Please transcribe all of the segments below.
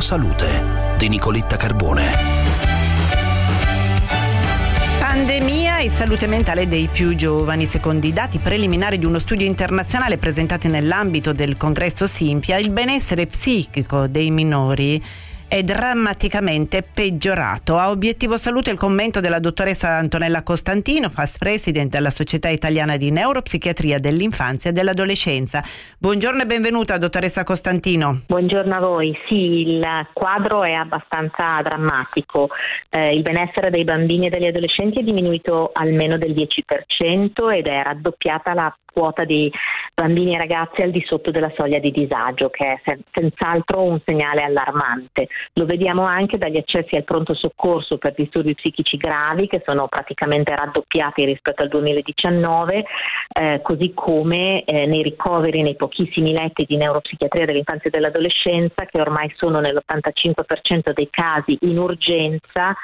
Salute di Nicoletta Carbone. Pandemia e salute mentale dei più giovani. Secondo i dati preliminari di uno studio internazionale presentati nell'ambito del congresso Simpia, il benessere psichico dei minori è drammaticamente peggiorato. A obiettivo salute il commento della dottoressa Antonella Costantino, Fast President della Società Italiana di Neuropsichiatria dell'Infanzia e dell'Adolescenza. Buongiorno e benvenuta dottoressa Costantino. Buongiorno a voi. Sì, il quadro è abbastanza drammatico. Eh, il benessere dei bambini e degli adolescenti è diminuito almeno del 10% ed è raddoppiata la quota di bambini e ragazzi al di sotto della soglia di disagio, che è senz'altro un segnale allarmante. Lo vediamo anche dagli accessi al pronto soccorso per disturbi psichici gravi, che sono praticamente raddoppiati rispetto al 2019, eh, così come eh, nei ricoveri, nei pochissimi letti di neuropsichiatria dell'infanzia e dell'adolescenza, che ormai sono nell'85% dei casi in urgenza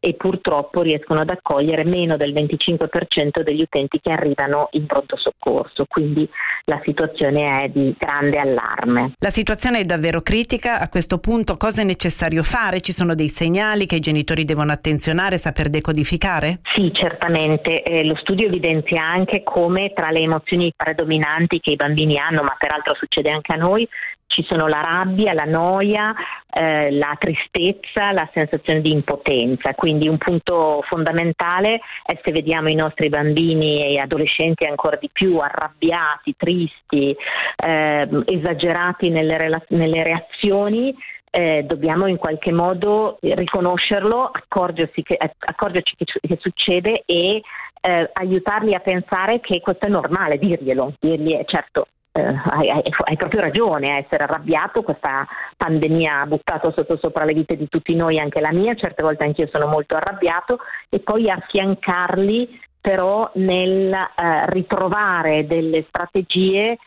e purtroppo riescono ad accogliere meno del 25% degli utenti che arrivano in pronto soccorso, quindi la situazione è di grande allarme. La situazione è davvero critica, a questo punto cosa è necessario fare? Ci sono dei segnali che i genitori devono attenzionare, saper decodificare? Sì, certamente. Eh, lo studio evidenzia anche come tra le emozioni predominanti che i bambini hanno, ma peraltro succede anche a noi, ci sono la rabbia, la noia, eh, la tristezza, la sensazione di impotenza. Quindi un punto fondamentale è se vediamo i nostri bambini e adolescenti ancora di più arrabbiati, tristi, eh, esagerati nelle, rela- nelle reazioni, eh, dobbiamo in qualche modo riconoscerlo, accorgersi che, eh, accorgerci che, che succede e eh, aiutarli a pensare che questo è normale, dirglielo, dirgli eh, certo eh, hai, hai, hai, proprio ragione a essere arrabbiato, questa pandemia ha buttato sotto sopra le vite di tutti noi, anche la mia, certe volte anch'io sono molto arrabbiato e poi affiancarli però nel eh, ritrovare delle strategie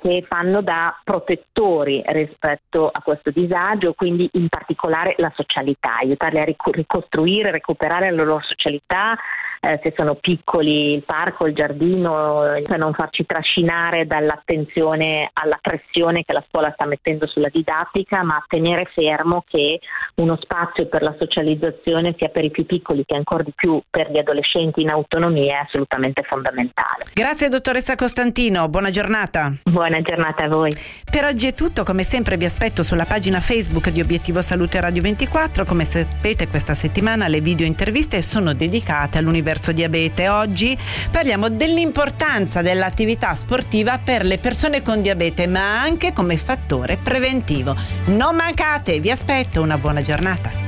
che fanno da protettori rispetto a questo disagio, quindi in particolare la socialità, aiutarli a ricostruire, recuperare la loro socialità, eh, se sono piccoli il parco, il giardino, per non farci trascinare dall'attenzione alla pressione che la scuola sta mettendo sulla didattica, ma tenere fermo che uno spazio per la socializzazione sia per i più piccoli che ancora di più per gli adolescenti in autonomia è assolutamente fondamentale. Grazie dottoressa Costantino, buona giornata. Buona giornata a voi. Per oggi è tutto, come sempre vi aspetto sulla pagina Facebook di Obiettivo Salute Radio 24, come sapete questa settimana le video interviste sono dedicate all'università verso diabete. Oggi parliamo dell'importanza dell'attività sportiva per le persone con diabete, ma anche come fattore preventivo. Non mancate, vi aspetto una buona giornata.